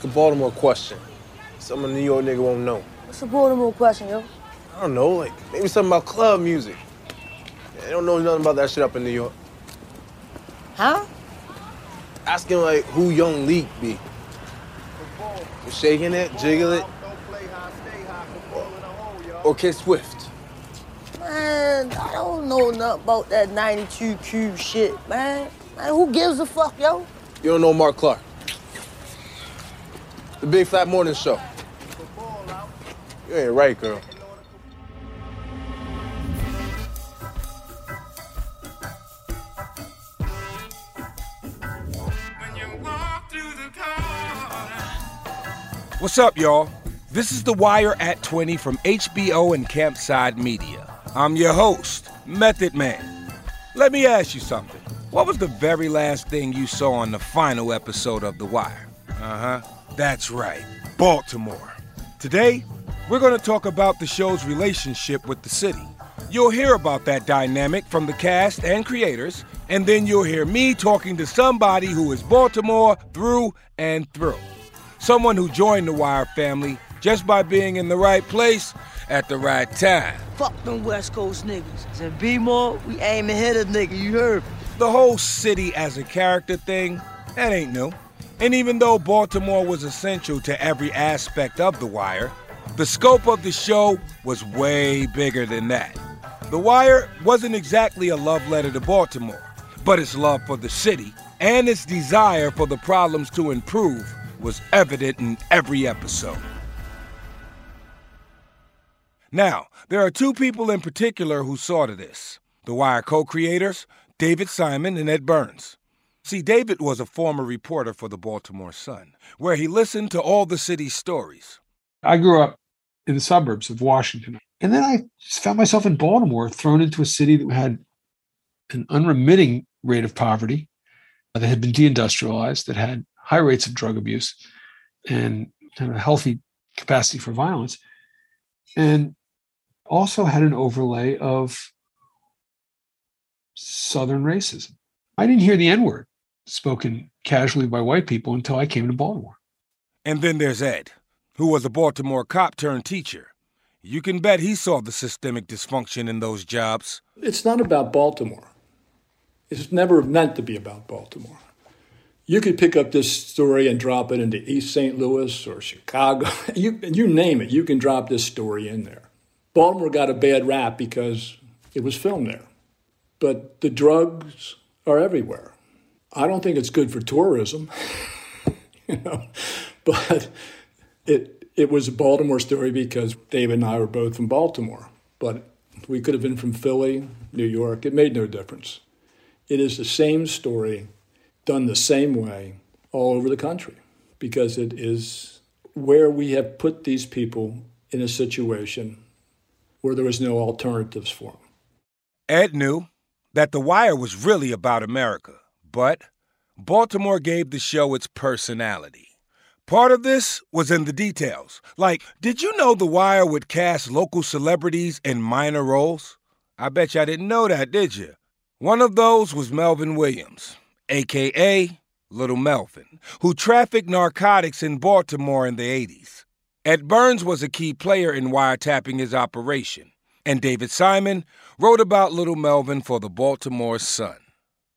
Ask a Baltimore question. Some a New York nigga won't know. What's the Baltimore question, yo? I don't know, like maybe something about club music. They don't know nothing about that shit up in New York. Huh? Asking like who Young Leak be. Shaking it, jiggle it, or Kid Swift. Man, I don't know nothing about that 92 Q shit, man. Man, who gives a fuck, yo? You don't know Mark Clark. The Big Flat Morning Show. Ain't right, girl. What's up, y'all? This is The Wire at 20 from HBO and Campside Media. I'm your host, Method Man. Let me ask you something. What was the very last thing you saw on the final episode of The Wire? Uh huh. That's right, Baltimore. Today, we're going to talk about the show's relationship with the city. You'll hear about that dynamic from the cast and creators, and then you'll hear me talking to somebody who is Baltimore through and through. Someone who joined the Wire family just by being in the right place at the right time. Fuck them West Coast niggas. In B-More, we aim to hit a nigga, you heard. The whole city as a character thing, that ain't new. And even though Baltimore was essential to every aspect of The Wire, the scope of the show was way bigger than that. The Wire wasn't exactly a love letter to Baltimore, but its love for the city and its desire for the problems to improve was evident in every episode. Now, there are two people in particular who saw to this The Wire co creators, David Simon and Ed Burns. See, David was a former reporter for the Baltimore Sun, where he listened to all the city's stories. I grew up in the suburbs of Washington. And then I found myself in Baltimore, thrown into a city that had an unremitting rate of poverty, that had been deindustrialized, that had high rates of drug abuse, and had a healthy capacity for violence, and also had an overlay of Southern racism. I didn't hear the N word spoken casually by white people until I came to Baltimore. And then there's Ed, who was a Baltimore cop turned teacher. You can bet he saw the systemic dysfunction in those jobs. It's not about Baltimore. It's never meant to be about Baltimore. You could pick up this story and drop it into East St. Louis or Chicago. You, you name it, you can drop this story in there. Baltimore got a bad rap because it was filmed there. But the drugs are everywhere. I don't think it's good for tourism, you know, but it it was a Baltimore story because David and I were both from Baltimore. But we could have been from Philly, New York. It made no difference. It is the same story done the same way all over the country because it is where we have put these people in a situation where there was no alternatives for them. Ed knew that The Wire was really about America, but Baltimore gave the show its personality. Part of this was in the details. Like, did you know The Wire would cast local celebrities in minor roles? I bet you I didn't know that, did you? One of those was Melvin Williams, aka Little Melvin, who trafficked narcotics in Baltimore in the 80s. Ed Burns was a key player in wiretapping his operation, and David Simon wrote about Little Melvin for the Baltimore Sun.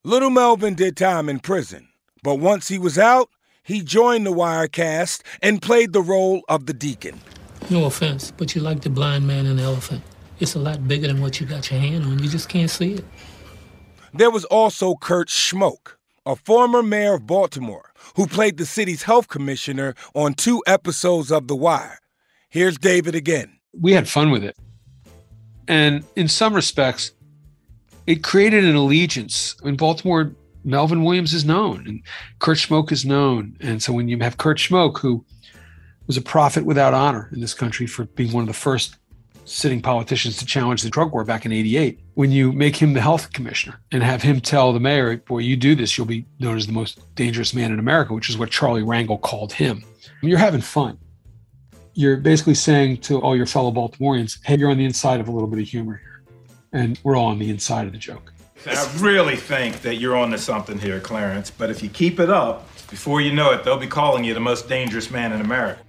Little Melvin did time in prison, but once he was out, he joined the Wirecast and played the role of the deacon. No offense, but you're like the blind man and the elephant. It's a lot bigger than what you got your hand on. You just can't see it. There was also Kurt Schmoke, a former mayor of Baltimore, who played the city's health commissioner on two episodes of The Wire. Here's David again. We had fun with it. And in some respects, it created an allegiance. In Baltimore, Melvin Williams is known and Kurt Schmoke is known. And so when you have Kurt Schmoke, who was a prophet without honor in this country for being one of the first sitting politicians to challenge the drug war back in 88, when you make him the health commissioner and have him tell the mayor, boy, you do this, you'll be known as the most dangerous man in America, which is what Charlie Rangel called him. You're having fun. You're basically saying to all your fellow Baltimoreans, hey, you're on the inside of a little bit of humor here. And we're all on the inside of the joke. I really think that you're onto something here, Clarence. But if you keep it up, Before you know it, they'll be calling you the most dangerous man in America.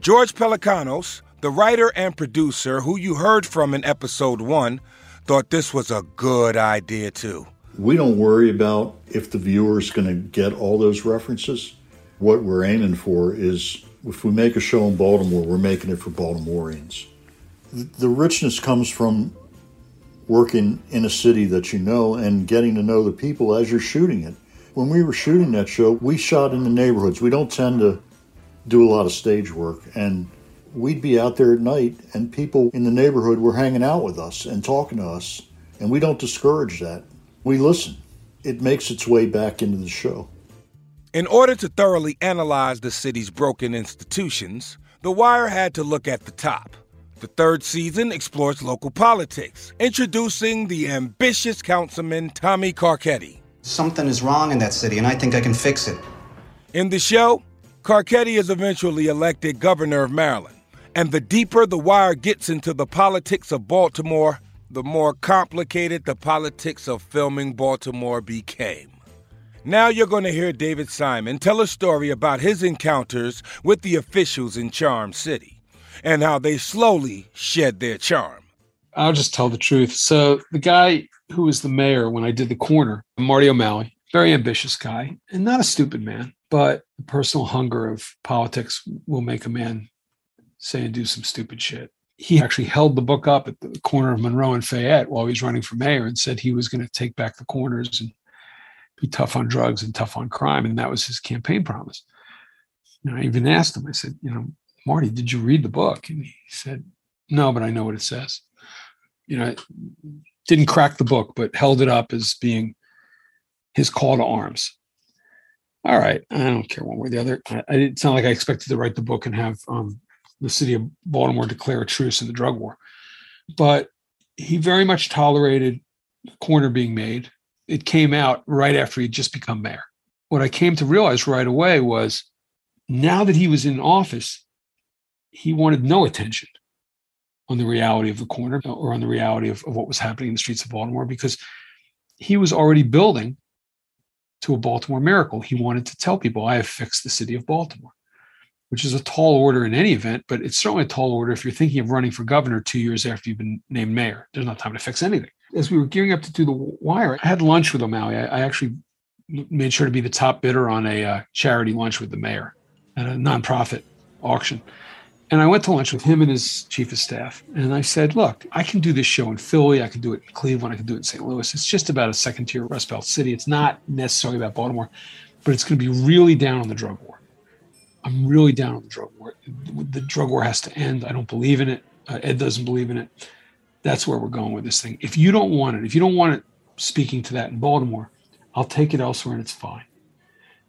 George Pelecanos, the writer and producer who you heard from in episode one, thought this was a good idea too. We don't worry about if the viewer is going to get all those references. What we're aiming for is if we make a show in Baltimore, we're making it for Baltimoreans. The richness comes from working in a city that you know and getting to know the people as you're shooting it. When we were shooting that show, we shot in the neighborhoods. We don't tend to do a lot of stage work. And we'd be out there at night, and people in the neighborhood were hanging out with us and talking to us. And we don't discourage that. We listen. It makes its way back into the show. In order to thoroughly analyze the city's broken institutions, The Wire had to look at the top. The third season explores local politics, introducing the ambitious councilman Tommy Carcetti. Something is wrong in that city, and I think I can fix it. In the show, Carcetti is eventually elected governor of Maryland. And the deeper The Wire gets into the politics of Baltimore, the more complicated the politics of filming Baltimore became. Now you're going to hear David Simon tell a story about his encounters with the officials in Charm City and how they slowly shed their charm. I'll just tell the truth. So the guy who was the mayor when I did the corner, Marty O'Malley, very ambitious guy and not a stupid man, but the personal hunger of politics will make a man say and do some stupid shit. He actually held the book up at the corner of Monroe and Fayette while he was running for mayor and said he was going to take back the corners and be tough on drugs and tough on crime. And that was his campaign promise. And I even asked him, I said, you know, Marty, did you read the book? And he said, No, but I know what it says. You know, didn't crack the book, but held it up as being his call to arms. All right, I don't care one way or the other. I, it's not like I expected to write the book and have um, the city of Baltimore declare a truce in the drug war, but he very much tolerated the corner being made. It came out right after he'd just become mayor. What I came to realize right away was now that he was in office, he wanted no attention on the reality of the corner or on the reality of, of what was happening in the streets of Baltimore because he was already building to a Baltimore miracle. He wanted to tell people, I have fixed the city of Baltimore, which is a tall order in any event, but it's certainly a tall order if you're thinking of running for governor two years after you've been named mayor. There's not time to fix anything. As we were gearing up to do the wire, I had lunch with O'Malley. I, actually made sure to be the top bidder on a uh, charity lunch with the mayor at a nonprofit auction. And I went to lunch with him and his chief of staff. And I said, look, I can do this show in Philly. I can do it in Cleveland. I can do it in St. Louis. It's just about a second tier Rust Belt city. It's not necessarily about Baltimore, but it's going to be really down on the drug war. I'm really down on the drug war. The drug war has to end. I don't believe in it. Uh, Ed doesn't believe in it. That's where we're going with this thing. If you don't want it, if you don't want it speaking to that in Baltimore, I'll take it elsewhere and it's fine.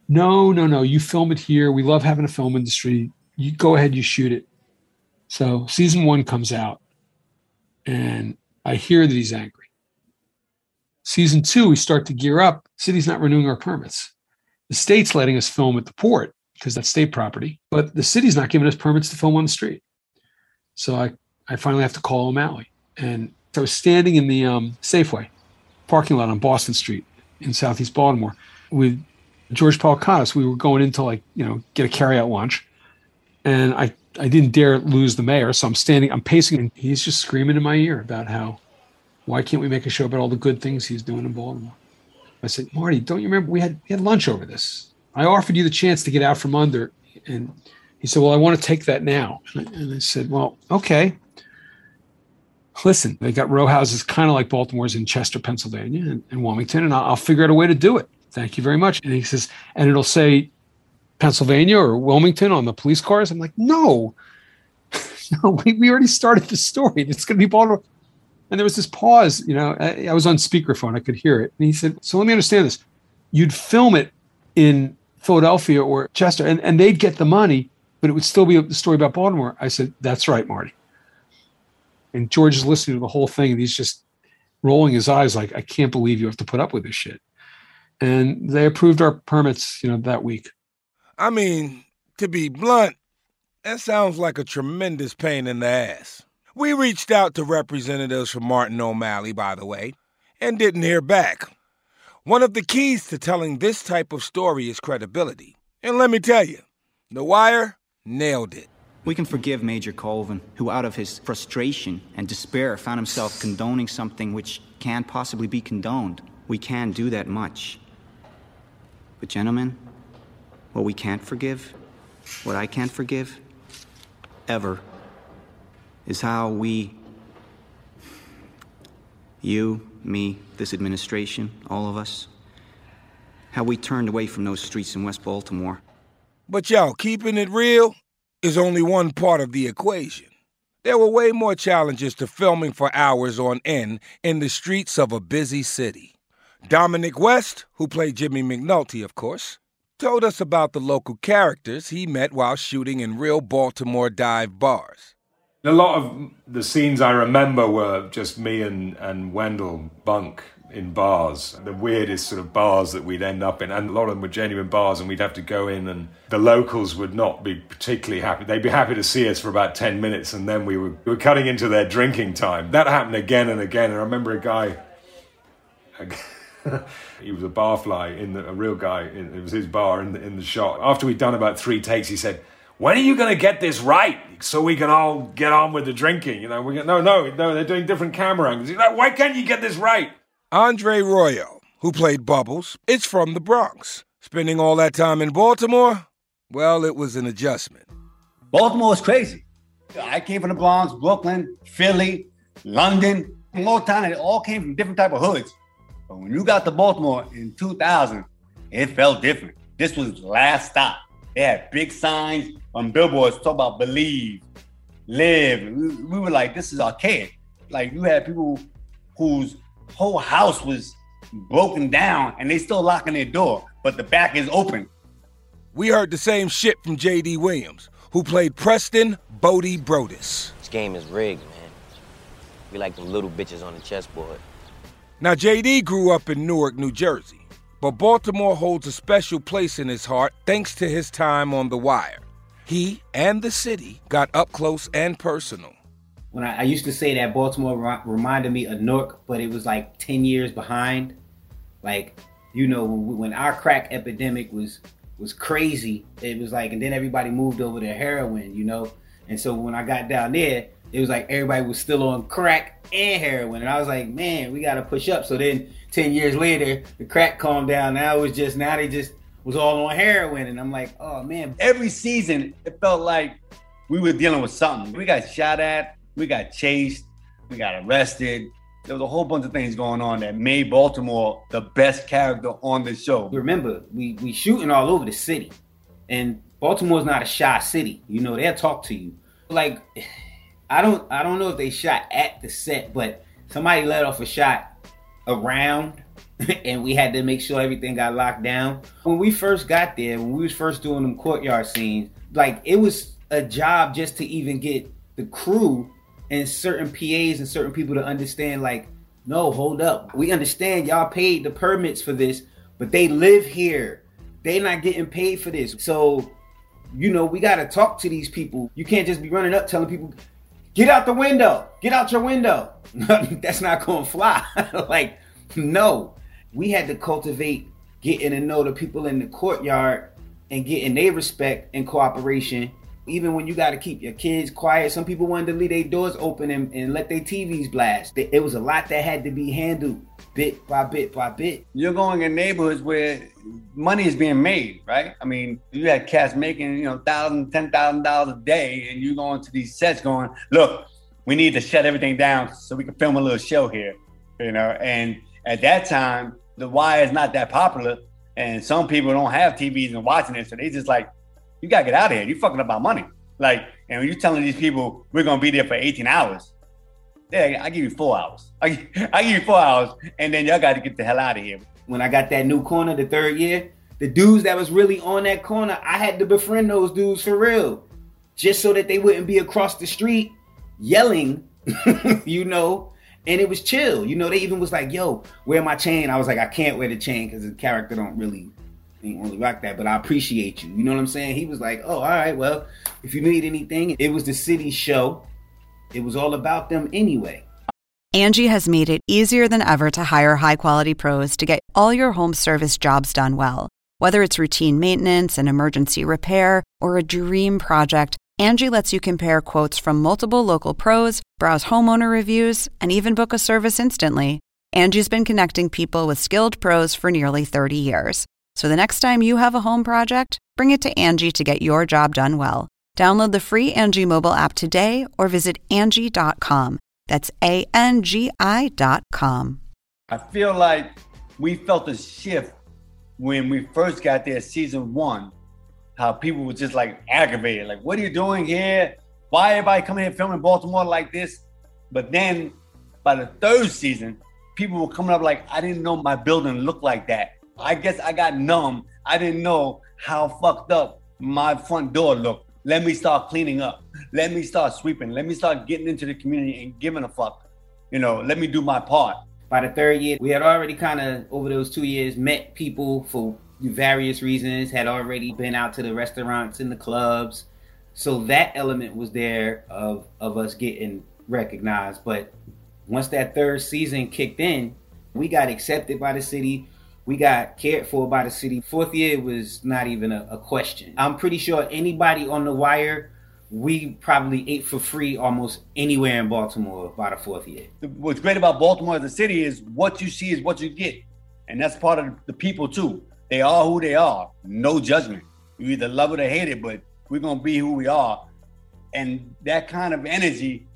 No, no, no. You film it here. We love having a film industry. You go ahead, you shoot it. So season one comes out, and I hear that he's angry. Season two, we start to gear up. City's not renewing our permits. The state's letting us film at the port because that's state property, but the city's not giving us permits to film on the street. So I, I finally have to call O'Malley. And so I was standing in the um, Safeway parking lot on Boston Street in Southeast Baltimore with George Paul Pelecanos. We were going in to like, you know, get a carryout lunch. And I I didn't dare lose the mayor, so I'm standing, I'm pacing, and he's just screaming in my ear about how why can't we make a show about all the good things he's doing in Baltimore? I said, Marty, don't you remember we had we had lunch over this? I offered you the chance to get out from under, and he said, Well, I want to take that now. And I, and I said, Well, okay. Listen, they got row houses kind of like Baltimore's in Chester, Pennsylvania, and, and Wilmington, and I'll, I'll figure out a way to do it. Thank you very much. And he says, and it'll say Pennsylvania or Wilmington on the police cars? I'm like, no, no, we, we already started the story. It's going to be Baltimore. And there was this pause, you know, I, I was on speakerphone. I could hear it. And he said, so let me understand this. You'd film it in Philadelphia or Chester and, and they'd get the money, but it would still be a story about Baltimore. I said, that's right, Marty. And George is listening to the whole thing and he's just rolling his eyes like, I can't believe you have to put up with this shit. And they approved our permits, you know, that week. I mean, to be blunt, that sounds like a tremendous pain in the ass. We reached out to representatives from Martin O'Malley, by the way, and didn't hear back. One of the keys to telling this type of story is credibility. And let me tell you, The Wire nailed it. We can forgive Major Colvin, who, out of his frustration and despair, found himself condoning something which can't possibly be condoned. We can't do that much. But, gentlemen, what we can't forgive, what I can't forgive, ever, is how we, you, me, this administration, all of us, how we turned away from those streets in West Baltimore. But y'all, keeping it real is only one part of the equation. There were way more challenges to filming for hours on end in the streets of a busy city. Dominic West, who played Jimmy McNulty, of course, told us about the local characters he met while shooting in real Baltimore dive bars. A lot of the scenes I remember were just me and, and Wendell Bunk in bars, the weirdest sort of bars that we'd end up in, and a lot of them were genuine bars, and we'd have to go in, and the locals would not be particularly happy. They'd be happy to see us for about ten minutes, and then we were, we were cutting into their drinking time. That happened again and again. And I remember a guy. he was a barfly in the, a real guy. In, it was his bar in the, in the shot. After we'd done about three takes, he said, "When are you going to get this right so we can all get on with the drinking?" You know, we go, "No, no, no. They're doing different camera angles. Like, Why can't you get this right?" Andre Royo, who played Bubbles, is from the Bronx. Spending all that time in Baltimore, well, it was an adjustment. Baltimore is crazy. I came from the Bronx, Brooklyn, Philly, London, Long Island. It all came from different type of hoods. But when you got to Baltimore in 2000, it felt different. This was last stop. They had big signs on billboards talk about believe, live. We, we were like, this is archaic. Like you had people whose whole house was broken down and they still locking their door, but the back is open. We heard the same shit from J.D. Williams, who played Preston Bodie Brodus. This game is rigged, man. We like them little bitches on the chessboard. Now, JD grew up in Newark, New Jersey, but Baltimore holds a special place in his heart thanks to his time on The Wire. He and the city got up close and personal. When I, I used to say that Baltimore re- reminded me of Newark, but it was like 10 years behind. Like, you know, when, when our crack epidemic was was crazy, it was like, and then everybody moved over to heroin, you know? And so when I got down there, it was like everybody was still on crack and heroin. And I was like, man, we got to push up. So then 10 years later, the crack calmed down. Now it was just, now they just was all on heroin. And I'm like, oh man. Every season, it felt like we were dealing with something. We got shot at, we got chased, we got arrested. There was a whole bunch of things going on that made Baltimore the best character on the show. Remember, we, we shooting all over the city. And Baltimore's not a shy city. You know, they'll talk to you. Like, I don't I don't know if they shot at the set, but somebody let off a shot around and we had to make sure everything got locked down. When we first got there, when we was first doing them courtyard scenes, like it was a job just to even get the crew and certain PAs and certain people to understand like no, hold up. We understand y'all paid the permits for this, but they live here. They not getting paid for this. So, you know, we got to talk to these people. You can't just be running up telling people Get out the window. Get out your window. That's not going to fly. like, no. We had to cultivate getting to know the people in the courtyard and getting their respect and cooperation. Even when you got to keep your kids quiet, some people wanted to leave their doors open and, and let their TVs blast. It was a lot that had to be handled bit by bit by bit. You're going in neighborhoods where money is being made, right? I mean, you had cats making, you know, thousand, ten thousand dollars a day, and you going to these sets going, look, we need to shut everything down so we can film a little show here, you know. And at that time, the wire is not that popular, and some people don't have TVs and watching it, so they just like, you gotta get out of here. You fucking up about money. Like, and you're telling these people we're gonna be there for 18 hours, yeah, I give you four hours. I, I give you four hours, and then y'all got to get the hell out of here. When I got that new corner the third year, the dudes that was really on that corner, I had to befriend those dudes for real, just so that they wouldn't be across the street yelling, you know. And it was chill, you know. They even was like, "Yo, wear my chain." I was like, "I can't wear the chain because the character don't really ain't really rock that, but I appreciate you." You know what I'm saying? He was like, "Oh, all right, well, if you need anything, it was the city show." It was all about them anyway. Angie has made it easier than ever to hire high quality pros to get all your home service jobs done well. Whether it's routine maintenance, an emergency repair, or a dream project, Angie lets you compare quotes from multiple local pros, browse homeowner reviews, and even book a service instantly. Angie's been connecting people with skilled pros for nearly 30 years. So the next time you have a home project, bring it to Angie to get your job done well. Download the free Angie mobile app today or visit Angie.com. That's A N G I.com. I feel like we felt a shift when we first got there, season one, how people were just like aggravated. Like, what are you doing here? Why everybody coming here filming Baltimore like this? But then by the third season, people were coming up like, I didn't know my building looked like that. I guess I got numb. I didn't know how fucked up my front door looked. Let me start cleaning up. Let me start sweeping. Let me start getting into the community and giving a fuck. You know, let me do my part. By the third year, we had already kind of, over those two years, met people for various reasons, had already been out to the restaurants and the clubs. So that element was there of, of us getting recognized. But once that third season kicked in, we got accepted by the city. We got cared for by the city. Fourth year was not even a, a question. I'm pretty sure anybody on the wire we probably ate for free almost anywhere in Baltimore by the fourth year. What's great about Baltimore as a city is what you see is what you get. And that's part of the people too. They are who they are. No judgment. You either love it or hate it, but we're gonna be who we are. And that kind of energy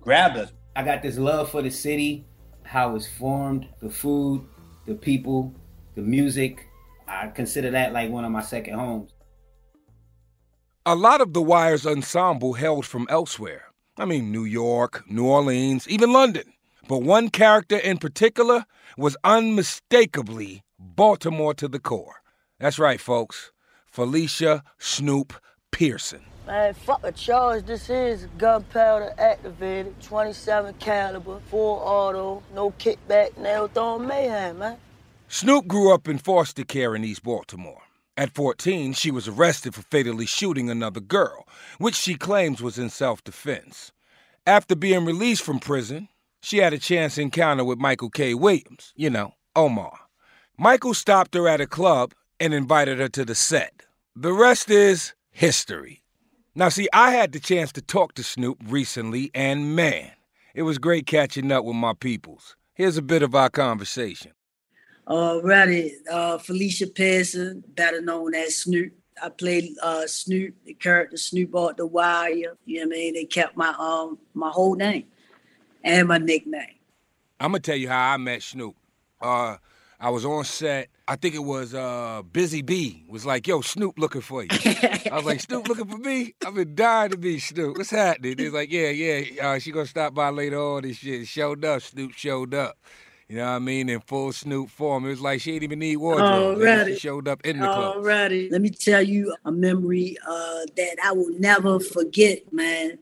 grabbed us. I got this love for the city, how it's formed, the food, the people, the music. I consider that like one of my second homes. A lot of The Wire's ensemble hailed from elsewhere. I mean, New York, New Orleans, even London. But one character in particular was unmistakably Baltimore to the core. That's right, folks. Felicia Snoop Pearson. Man, fuck a charge. This is gunpowder activated, 27 caliber, full auto, no kickback, nail throwing mayhem, man. Snoop grew up in foster care in East Baltimore. At 14, she was arrested for fatally shooting another girl, which she claims was in self defense. After being released from prison, she had a chance encounter with Michael K. Williams, you know, Omar. Michael stopped her at a club and invited her to the set. The rest is history. Now, see, I had the chance to talk to Snoop recently, and man, it was great catching up with my peoples. Here's a bit of our conversation. Alrighty, uh, Felicia Pearson, better known as Snoop. I played uh, Snoop, the character Snoop off the wire. You know what I mean? They kept my um my whole name and my nickname. I'm gonna tell you how I met Snoop. Uh, I was on set. I think it was uh, Busy B was like, "Yo, Snoop looking for you." I was like, "Snoop looking for me?" I've been dying to be Snoop. What's happening? He's like, "Yeah, yeah, uh, she gonna stop by later on and shit." Showed up. Snoop showed up. You know what I mean? In full Snoop form. It was like she didn't even need wardrobe. Alrighty. She showed up in the club. Alrighty. Let me tell you a memory uh, that I will never forget, man.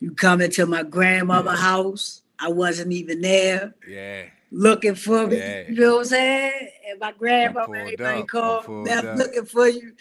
You come into my grandmother's house. I wasn't even there. Yeah. Looking for me. Yeah. You know what I'm saying? And my grandmama, everybody I called I'm looking for you.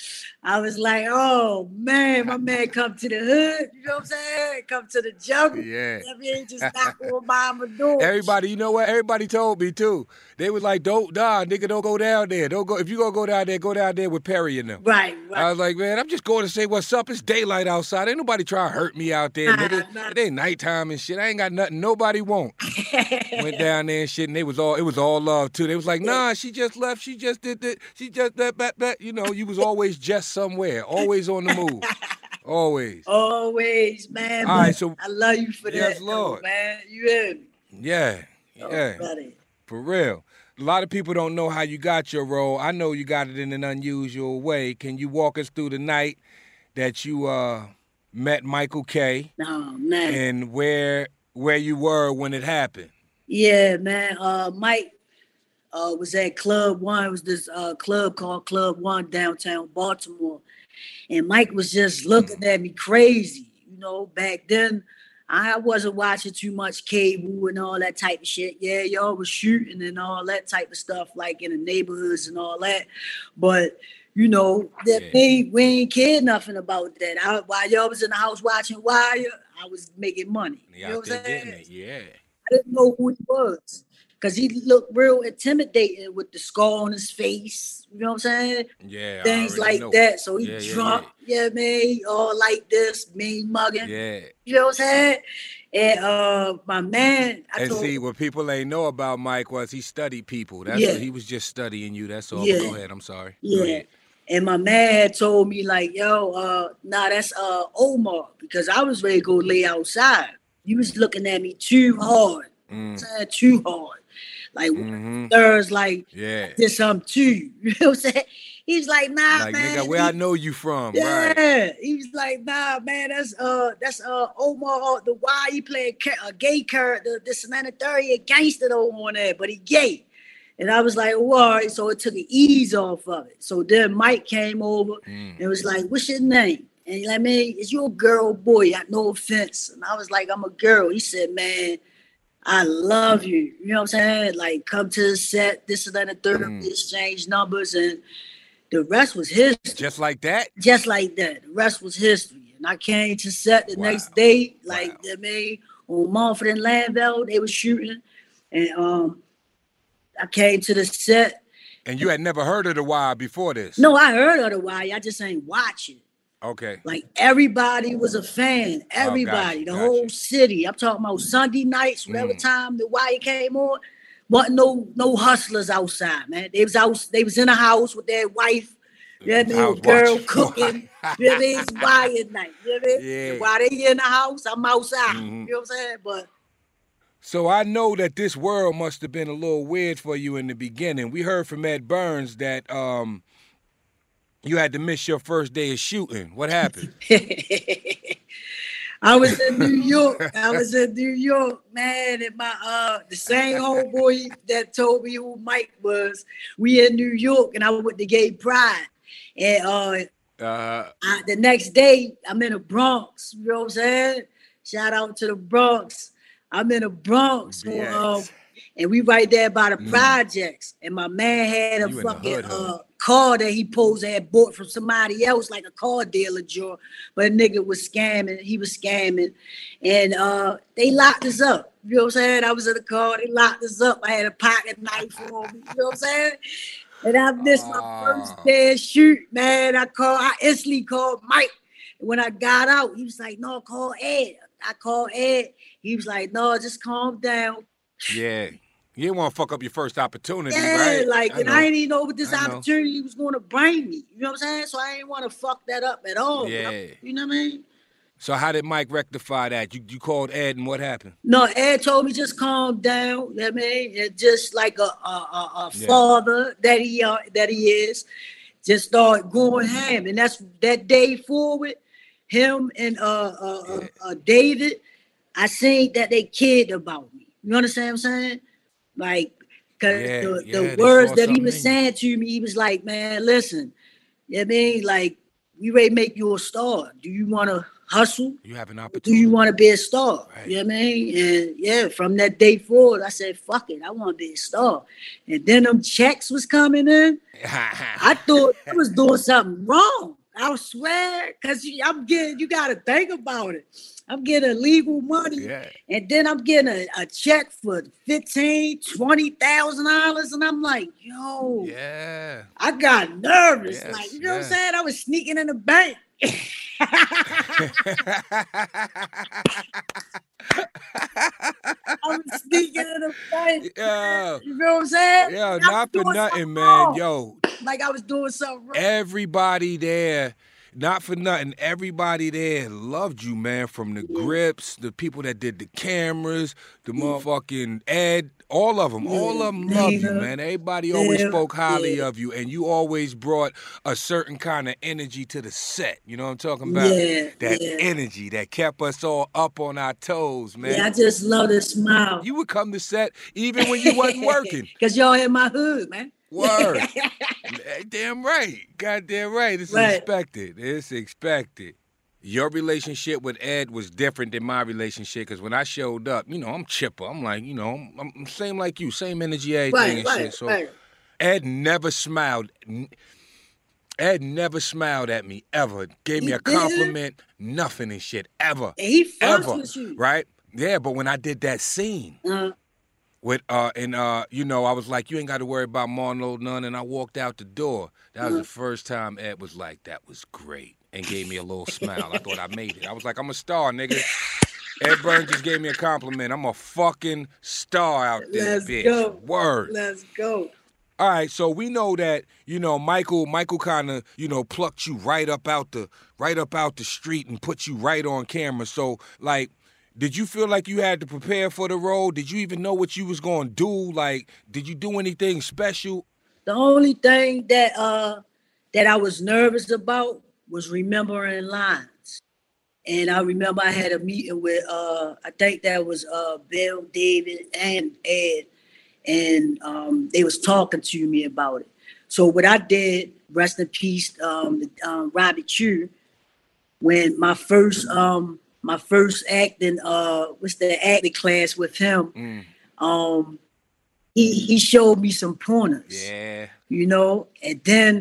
I was like, oh man, my man come to the hood. You know what I'm saying? Come to the jungle. Yeah. I mean, just knock on mama door. Everybody, you know what? Everybody told me too. They was like, "Don't, nah, nigga, don't go down there. Don't go. If you gonna go down there, go down there with Perry and them." Right, right. I was like, man, I'm just going to say what's up. It's daylight outside. Ain't nobody trying to hurt me out there, Nah, nigga. nah. It ain't nighttime and shit. I ain't got nothing. Nobody want. Went down there and shit, and they was all. It was all love too. They was like, nah, she just left. She just did that. She just that that that. You know, you was always just somewhere, always on the move, always. Always, man. All right, so- I love you for Yes, that, Lord. though, man. You hear me? Yeah, yeah. buddy. For real. A lot of people don't know how you got your role. I know you got it in an unusual way. Can you walk us through the night that you uh, met Michael K. No, man. and where where you were when it happened? Yeah, man. Uh, Mike uh, was at Club One. It was this uh, club called Club One downtown Baltimore, and Mike was just looking at me crazy. You know, back then I wasn't watching too much cable and all that type of shit. Yeah, y'all was shooting and all that type of stuff, like in the neighborhoods and all that. But you know, that we, we ain't care nothing about that. I, while y'all was in the house watching Wire, I was making money. You know what I'm saying? it. Yeah. I didn't know who he was. Because he looked real intimidating with the scar on his face. You know what I'm saying? Yeah. Things like know. that. So he Yeah, yeah, drunk, yeah, man, all like this, mean mugging. Yeah. You know what I'm saying? And uh, my man, I And told see, what people ain't know about Mike was he studied people. That's Yeah. what he was just studying you. That's all. Yeah. Go ahead. I'm sorry. Yeah. And my man told me like, yo, uh, nah, that's uh Omar because I was ready to go lay outside. He was looking at me too hard, Mm. too hard. Like Mhm. there's like Yeah. did something to you. You know what I'm saying? He's like, nah, Like man. nigga, where I know you from? yeah, Right. he was like, nah, man, that's uh, that's uh, Omar. The why he ca- a gay character, this and that, and third, he a gangster though on there, but he gay. And I was like, well, all right. So it took an ease off of it. So then Mike came over Mm. and was like, what's your name? And he like, man, is you a girl or boy? I- No offense. And I was like, I'm a girl. He said, man, I love you. You know what I'm saying? Like, come to the set, this and that, and third, Mm. exchange numbers, and the rest was history. Just like that. Just like that. The rest was history. And I came to set the next day, like they made on Montford and Lanvale, they were shooting. And um I came to the set. And you had never heard of the Wire before this. No, I heard of the wire. I just ain't watch it. Okay. Like everybody was a fan. Everybody, the whole city. I'm talking about Sunday nights, whatever Mm. time the wire came on. Wasn't no no hustlers outside, man. They was out, they was in a house with their wife. Yeah, they House girl cooking. yeah, they it's wire night. You know what I mean? Yeah. And While they in the house, I'm outside. Mhm. You know what I'm saying? But So I know that this world must have been a little weird for you in the beginning. We heard from Ed Burns that um you had to miss your first day of shooting. What happened? I was in New York. I was in New York, man, and my uh the same old boy that told me who Mike was. We in New York, and I went to Gay Pride, and uh Uh, I, the next day I'm in the Bronx. You know what I'm saying? Shout out to the Bronx. I'm in the Bronx, so, um, and we right there by the projects. And my man had a Mm. You fucking hood, uh, car that he posed had bought from somebody else, like a car dealer joint. But a nigga was scamming. He was scamming, and uh, they locked us up. You know what I'm saying? I was in the car. They locked us up. I had a pocket knife on me. You know what I'm saying? And I missed my first day shoot, man. I called, I instantly called Mike. And when I got out, he was like, no, call Ed. I called Ed. He was like, no, just calm down. yeah. You didn't want to fuck up your first opportunity, Yeah, right? like, and know. I didn't even know what this I know. opportunity was going to bring me. You know what I'm saying? So I didn't want to fuck that up at all. I- Yeah. you know what I mean? So how did Mike rectify that? You you called Ed and what happened? No, Ed told me just calm down. You know I mean, And just like a a, a, a Yeah. father that he uh, that he is, just start going ham, and that's that day forward. Him and uh, uh, uh, uh David, I seen that they cared about me. You understand what I'm saying? Like, cause Yeah, the, yeah, the words that he was in saying to me, he was like, "Man, listen, you know what I mean, like, we ready to make you a star. Do you want to hustle? You have an opportunity. do you want to be a star? You know what I mean? And yeah, from that day forward, I said, fuck it, I want to be a star. And then them checks was coming in. I thought I was doing something wrong. I swear, because I'm getting, you got to think about it. I'm getting illegal money. Yeah. And then I'm getting a, a check for fifteen, twenty thousand dollars. And I'm like, yo, Yeah. I got nervous. Yes, like, you know what I'm saying? I was sneaking in the bank. I was sneaking in the bank. Yeah. You know what I'm saying? Yo, not for nothing, man. wrong. Yo, Like I was doing something wrong. everybody there, not for nothing, everybody there loved you, man. From the grips, the people that did the cameras, the motherfucking Ed, all of them, all of them love you, man. Everybody always spoke highly of you, and you always brought a certain kind of energy to the set. You know what I'm talking about? Yeah, that yeah. energy that kept us all up on our toes, man. Yeah, I just love to smile. You would come to set even when you wasn't working. Cause y'all in my hood, man. Word. Eh, Damn right. Goddamn right. It's Right. expected. It's expected. Your relationship with Ed was different than my relationship because when I showed up, you know, I'm chipper. I'm like, you know, I'm, I'm same like you, same energy, everything Right, and right, shit. So. Ed never smiled. Ed never smiled at me ever. Gave me He a didn't? compliment, nothing and shit ever. And he fucks ever. with you. Right? Yeah, but when I did that scene, Uh, with uh and uh you know I was like you ain't got to worry about Marlo none and I walked out the door. That was the first time Ed was like that was great and gave me a little smile. I thought I made it. I was like I'm a star, nigga. Ed Burns just gave me a compliment. I'm a fucking star out there, Let's bitch. go. Word. Let's go. All right, so we know that you know Michael. Michael kind of you know plucked you right up out the right up out the street and put you right on camera. So like, did you feel like you had to prepare for the role? Did you even know what you was gonna do? Like, did you do anything special? The only thing that uh that I was nervous about was remembering lines. And I remember I had a meeting with uh I think that was uh Bill, David, and Ed, and um they was talking to me about it. So what I did, rest in peace, um, um Robbie Chew, when my first um my first acting uh was the acting class with him, um he he showed me some pointers Yeah. you know. And then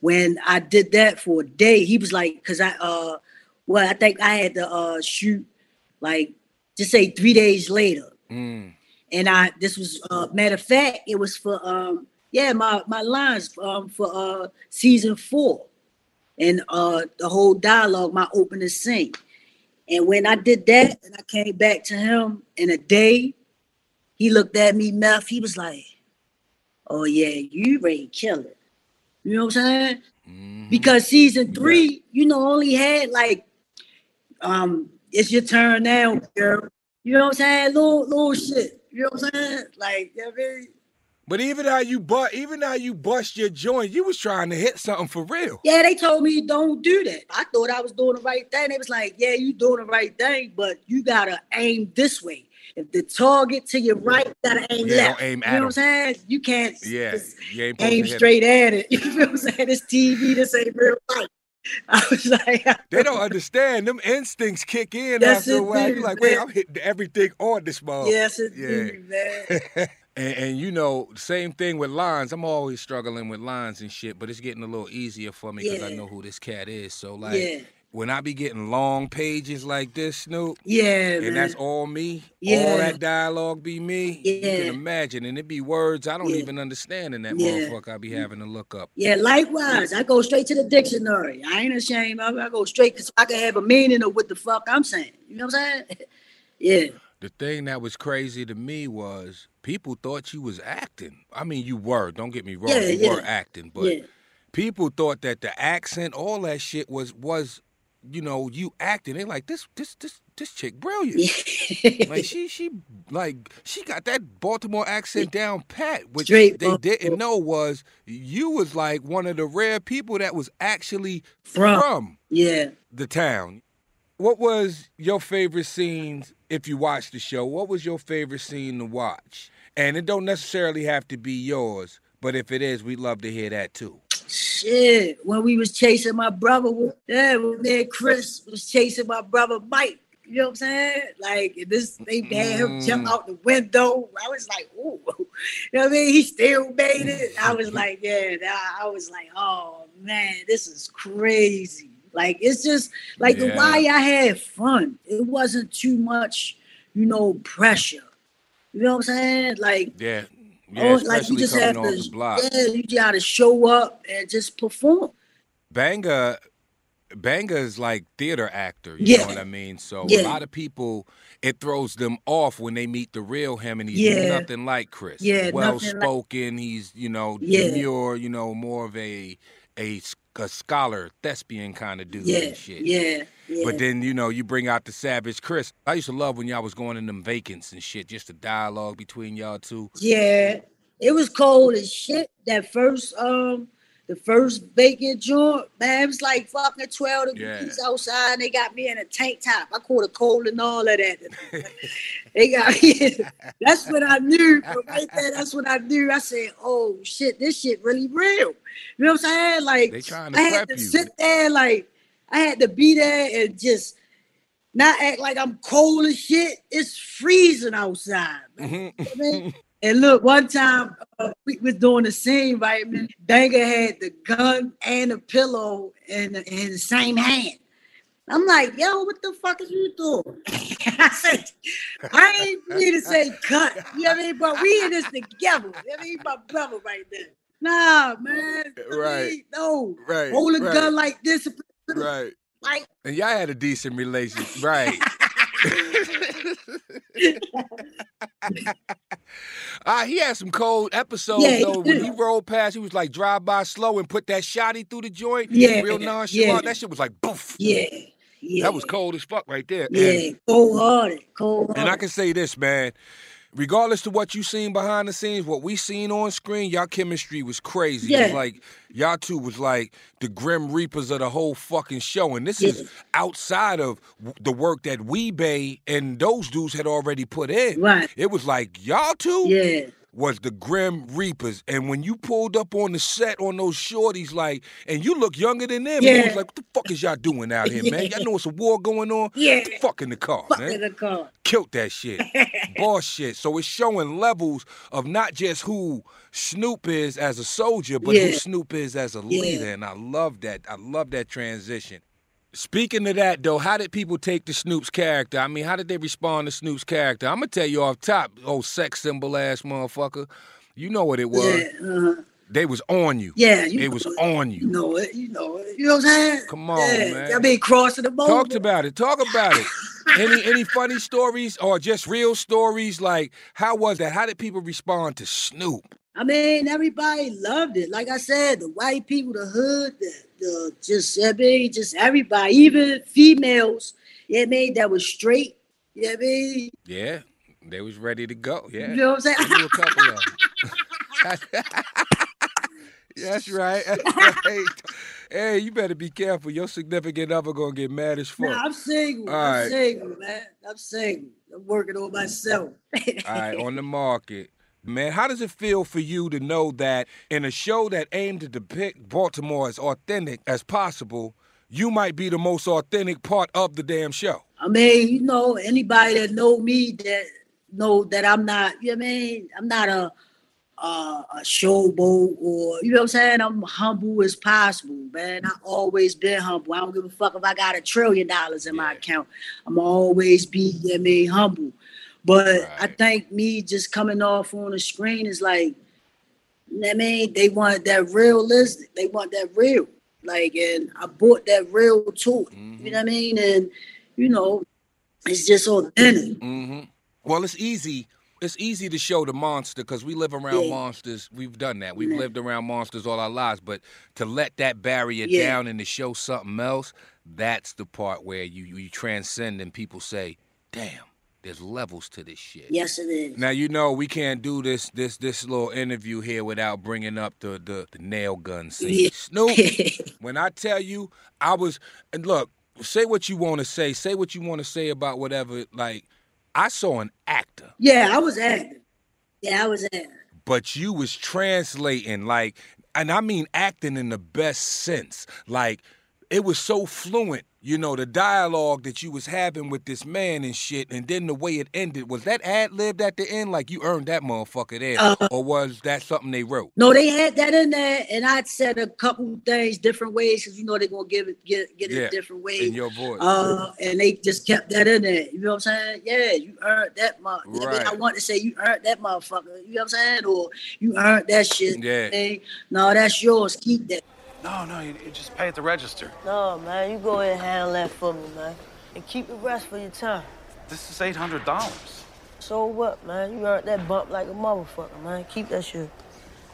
when I did that for a day, he was like, because I uh, well, I think I had to uh shoot like just say three days later, Mm. and I this was uh matter of fact, it was for um yeah my my lines um for uh season four, and uh the whole dialogue, my opening scene. And when I did that, and I came back to him in a day, he looked at me, meth. He was like, "Oh yeah, you ready to kill it." You know what I'm saying? Mm-hmm. Because season three, you know, only had like, um, it's your turn now, girl. You know what I'm saying? Little little shit. You know what I'm saying? Like, you know what I mean? But even how you but even how you bust your joint, you was trying to hit something for real. Yeah, they told me don't do that. I thought I was doing the right thing. They was like, yeah, you doing the right thing, but you gotta aim this way. If the target to your right, you gotta aim Yeah, left. don't aim you at know what I'm saying? You can't Yeah, you aim to hit 'em. straight at it. You feel what I'm saying? This TV, this ain't real life. I was like, They don't understand. Them instincts kick in after a while. You're like, wait. I'm hitting everything on this mug. yes, it yeah. do, man. And, and you know, same thing with lines. I'm always struggling with lines and shit, but it's getting a little easier for me because I know who this cat is. So like, Yeah. when I be getting long pages like this, Snoop, Yeah, and man. that's all me, Yeah. all that dialogue be me. Yeah. You can imagine, and it be words I don't Yeah. even understand in that Yeah. motherfucker. I be mm. having to look up. Yeah, likewise. I go straight to the dictionary. I ain't ashamed of. I go straight because I can have a meaning of what the fuck I'm saying. You know what I'm saying? yeah. The thing that was crazy to me was people thought you was acting. I mean, you were. Don't get me wrong, Yeah, you yeah. were acting, but Yeah. people thought that the accent, all that shit was was, you know, you acting. They like this this this this chick brilliant. like she she like she got that Baltimore accent down pat, which Straight they didn't know was you was like one of the rare people that was actually From. from Yeah. the town. What was your favorite scenes if you watched the show? What was your favorite scene to watch? And it don't necessarily have to be yours, but if it is, we'd love to hear that too. Shit. When we was chasing my brother, yeah, when and Chris was chasing my brother Mike. You know what I'm saying? Like this they had him jump Mm. out the window. I was like, ooh. You know what I mean? He still made it. I was like, yeah, I was like, oh man, this is crazy. Like it's just like the why I had fun. It wasn't too much, you know, pressure. You know what I'm saying? Like Yeah. Yeah, oh, especially like you just coming have off to, the block. yeah, you gotta show up and just perform. Gbenga is like theater actor, you Yeah. know what I mean? So a lot of people it throws them off when they meet the real him and he's Yeah. nothing like Chris. Yeah, well like- spoken, he's, you know, Yeah. demure, you know, more of a a, a scholar, thespian kind of dude Yeah, and shit. yeah, yeah. But then, you know, you bring out the savage Chris. I used to love when y'all was going in them vacants and shit, just the dialogue between y'all two. Yeah, it was cold as shit. That first um, the first vacant joint, man, it was like fucking twelve degrees outside. And they got me in a tank top. I caught a cold and all of that. they got me. that's what I knew. Right there, that's what I knew. I said, "Oh shit, this shit really real." You know what I'm saying? Like They trying to I had to you. sit there, like I had to be there and just. Not act like I'm cold as shit. It's freezing outside. man. Mm-hmm. You know what I mean? And look, one time uh, we was doing the scene, right? man, Gbenga had the gun and the pillow in the, in the same hand. I'm like, yo, what the fuck is you doing? I said, I ain't need to say cut. You know what I mean? But we in this together. You know what I mean? My brother right there. Nah, man. Right. no. Right, Hold a right. gun like this. Right. Like, And y'all had a decent relationship, right? Ah, he had some cold episodes Yeah, he though. When he rolled past, he was like drive by slow and put that shotty through the joint. Yeah, real nonchalant. yeah. That shit was like boof. yeah. Yeah. That was cold as fuck right there. Yeah. Cold hearted. Cold hearted. and I can say this, man. Regardless to what you seen behind the scenes, what we seen on screen, y'all chemistry was crazy. It was like y'all two was like the grim reapers of the whole fucking show. And this is outside of the work that Wee-Bey and those dudes had already put in. Right. It was like y'all two Yeah. Was the Grim Reapers. And when you pulled up on the set on those shorties, like, and you look younger than them, Yeah. you was like, what the fuck is y'all doing out here, man? Y'all know it's a war going on? Yeah. Get the fuck in the car, Fuck man. in the car. Killed that shit. Boss shit. So it's showing levels of not just who Snoop is as a soldier, but who Snoop is as a Yeah. leader. And I love that. I love that transition. Speaking of that, though, how did people take to Snoop's character? I mean, how did they respond to Snoop's character? I'm gonna tell you off top, old sex symbol ass motherfucker. You know what it was. Yeah. Uh-huh. They was on you. Yeah, you it was it. on You you. know it. You know it. You know what I'm saying? Come on, yeah. man. I mean, crossing the boat. Talk about it. Talk about it. any any funny stories or just real stories? Like, how was that? How did people respond to Snoop? I mean, everybody loved it. Like I said, the white people, the hood, the, the just I mean, just everybody, even females. Yeah, I mean, that was straight. Yeah, I mean, Yeah, they was ready to go. Yeah, You know what I'm saying? I knew a couple of them. That's right. hey, hey, you better be careful. Your significant other gonna get mad as fuck. nah, I'm single. All I'm right. single, man. I'm single. I'm working on myself. All right, on the market. Man, how does it feel for you to know that in a show that aimed to depict Baltimore as authentic as possible, you might be the most authentic part of the damn show? I mean, you know, anybody that know me that know that I'm not, you know what I mean? I'm not a uh, a showboat or you know what I'm saying? I'm humble as possible, man. I always been humble. I don't give a fuck if I got a trillion dollars in my account. I'm always be, you know I mean, humble. But I think me just coming off on the screen is like, you know I mean, they want that realistic. They want that real. Like, and I brought that real to it. You know what I mean? And you know, it's just authentic. hmm Well, it's easy. It's easy to show the monster because we live around Yeah. monsters. We've done that. We've Yeah. lived around monsters all our lives. But to let that barrier Yeah. down and to show something else, that's the part where you you transcend and people say, "Damn, there's levels to this shit." Yes, it is. Now you know we can't do this this this little interview here without bringing up the the, the nail gun scene. Yeah. Snoop, when I tell you, I was and look, say what you want to say, say what you want to say about whatever. Like, I saw an actor, Yeah, I was acting. Yeah, I was acting. but you was translating like, and I mean acting in the best sense. Like, it was so fluent. You know, the dialogue that you was having with this man and shit, and then the way it ended. Was that ad libbed at the end? Like you earned that motherfucker there, Uh, or was that something they wrote? No, they had that in there, and I said a couple things different ways because you know they're gonna give it get get Yeah, it different ways. in your voice. Uh, and they just kept that in there. You know what I'm saying? Yeah, you earned that much. I, mean, I want to say you earned that motherfucker. You know what I'm saying? Or you earned that shit. Yeah. Hey, no, that's yours. Keep that. No, no, you, you just pay at the register. No, man, you go ahead and handle that for me, man. And keep the rest for your time. This is eight hundred dollars. So what, man? You earned that bump like a motherfucker, man. Keep that shit.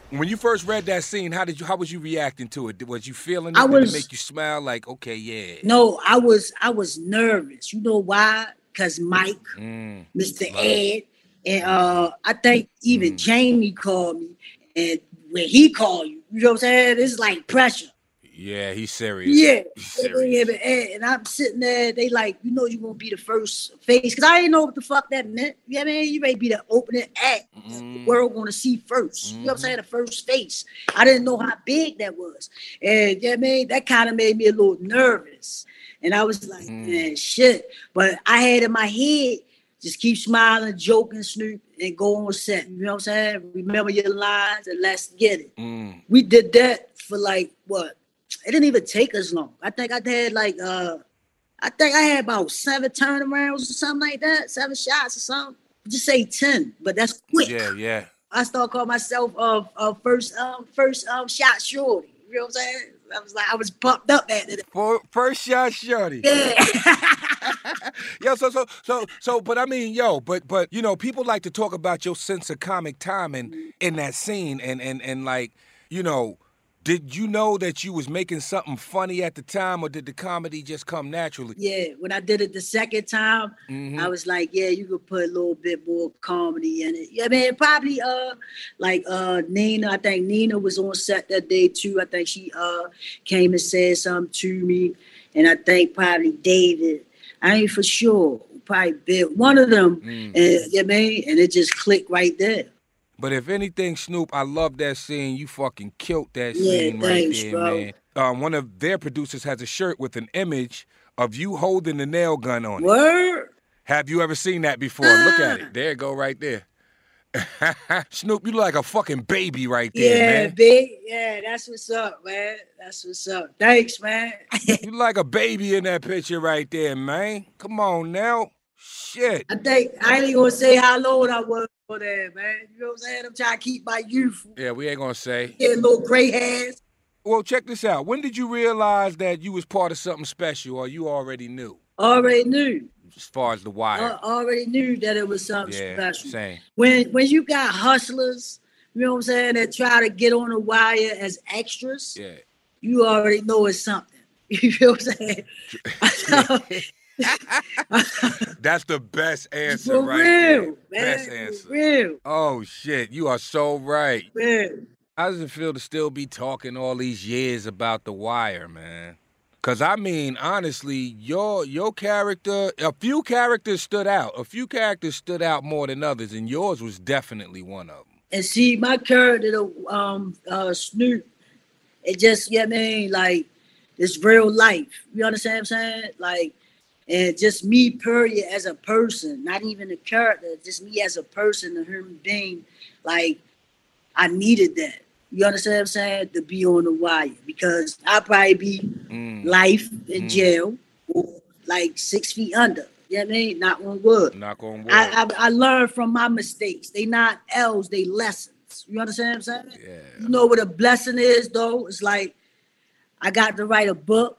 When you first read that scene, how did you? How was you reacting to it? Was you feeling it? I Did was- it make you smile? Like, okay, yeah. No, I was I was nervous. You know why? Cause Mike, Mm. Mr. Ed, and uh, I think even Jamie called me, and when he called you, you know what I'm saying? It's like pressure. Yeah, he's serious. Yeah, He's serious. and I'm sitting there. They like, you know, you gonna be the first face because I didn't know what the fuck that meant. You know what I mean? You may be the opening act. The mm-hmm. world gonna see 1st You know what I'm saying? The first face. I didn't know how big that was, and you know what I mean that kind of made me a little nervous. And I was like, mm. man, shit. But I had in my head. Just keep smiling, joking, Snoop, and go on set. You know what I'm saying? Remember your lines and let's get it Mm. we did that for like what? It didn't even take us long. I think I had like uh I think I had about seven turnarounds or something like that, seven shots or something. Just say ten, but that's quick. Yeah, yeah. I start calling myself uh, uh first um first um shot shorty. You know what I'm saying? I was like I was pumped up at it. First shot, shorty. Yeah. yo, so so so so, but I mean, yo, but but you know, people like to talk about your sense of comic timing in that scene, and and and like, you know, did you know that you was making something funny at the time, or did the comedy just come naturally? Yeah, when I did it the second time, Mhm. I was like, yeah, you could put a little bit more comedy in it. Yeah, I man, probably uh like uh Nina, I think Nina was on set that day too. I think she uh came and said something to me. And I think probably David. I ain't for sure. Probably. One of them. Mm. And yeah, man, and it just clicked right there. But if anything, Snoop, I love that scene. You fucking killed that Yeah, scene right thanks, there, bro. man. Um, one of their producers has a shirt with an image of you holding the nail gun on it. Word. Have you ever seen that before? Look at it. There it go right there. Snoop, you look like a fucking baby right there, yeah, man. big. Yeah, that's what's up, man. That's what's up. Thanks, man. you like a baby in that picture right there, man. Come on now. Shit. I think I ain't gonna say how old I was for that, man. You know what I'm saying? I'm trying to keep my youth. Yeah, we ain't gonna say. Yeah, little gray hairs. Well, check this out. When did you realize that you was part of something special, or you already knew, Already knew. As far as the wire? I already knew that it was something yeah, special. same. When when you got hustlers, you know what I'm saying, that try to get on the wire as extras, Yeah. you already know it's something. You know what I'm saying? That's the best answer For right real, there. man. Best For answer. real. Oh shit, you are so right. Man. How does it feel to still be talking all these years about the wire, man? Cause I mean, honestly, your your character, a few characters stood out. A few characters stood out more than others, and yours was definitely one of them. And see, my character, um, uh, Snoop, it just, you know I mean? Like, it's real life. You understand what I'm saying? Like, and just me, period, as a person, not even a character, just me as a person, a human being. Like, I needed that. You understand what I'm saying? To be on the wire because I'd probably be Mm. life in Mm. jail or like six feet under. You know what I mean? Not on wood. Knock on wood. I, I I learned from my mistakes. They not L's, they lessons. You understand what I'm saying? Yeah. You know what a blessing is though? It's like I got to write a book,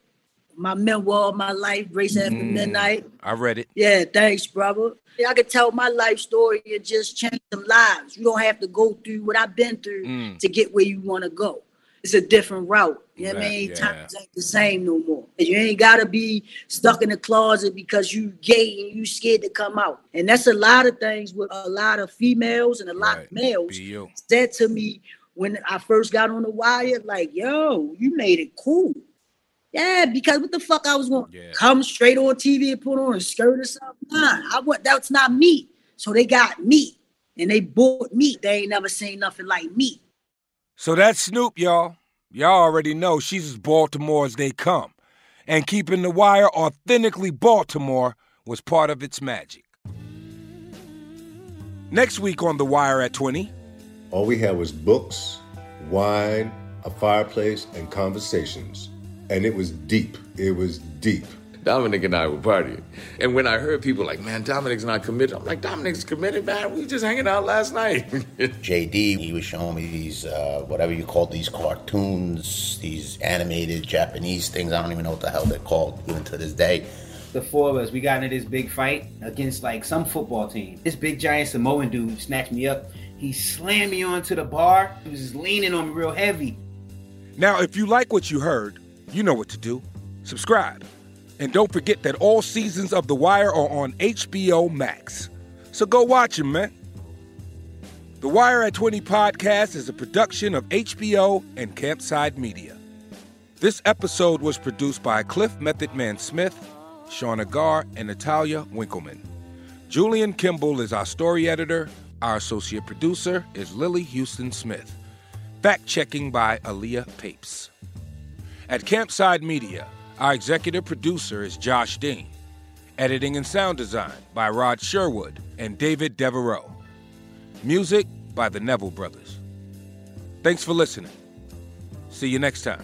my memoir my life, Grace After Mm. Midnight. I read it. Yeah, thanks, brother. I could tell my life story and just change some lives. You don't have to go through what I've been through Mm. to get where you want to go. It's a different route. You know what I mean? yeah. Times ain't the same no more. You ain't gotta be stuck in the closet because you gay and you scared to come out. And that's a lot of things with a lot of females and a lot of males said to me when I first got on the wire, like, yo, you made it cool. Yeah, because what the fuck I was going to come straight on TV and put on a skirt or something? Nah, I want that's not me. So they got me and they bought me. They ain't never seen nothing like me. So that's Snoop, y'all. Y'all already know she's as Baltimore as they come. And keeping the wire authentically Baltimore was part of its magic. Next week on The Wire at 20, All we had was books, wine, a fireplace, and conversations. And it was deep. It was deep. Dominic and I were partying. And when I heard people like, man, Dominic's not committed, I'm like, Dominic's committed, man. We were just hanging out last night. JD, he was showing me these, uh, whatever you call these cartoons, these animated Japanese things. I don't even know what the hell they're called, even to this day. The four of us, we got into this big fight against like some football team. This big giant Samoan dude snatched me up. He slammed me onto the bar. He was just leaning on me real heavy. Now, if you like what you heard, you know what to do. Subscribe. And don't forget that all seasons of The Wire are on HBO Max. So go watch them, man. The Wire at 20 podcast is a production of HBO and Campside Media. This episode was produced by Cliff Method Man Smith, Shauna Gar, and Natalia Winkelman. Julian Kimball is our story editor. Our associate producer is Lily Houston Smith. Fact checking by Aaliyah Papes. At Campside Media, our executive producer is Josh Dean. Editing and sound design by Rod Sherwood and David Devereaux. Music by the Neville Brothers. Thanks for listening. See you next time.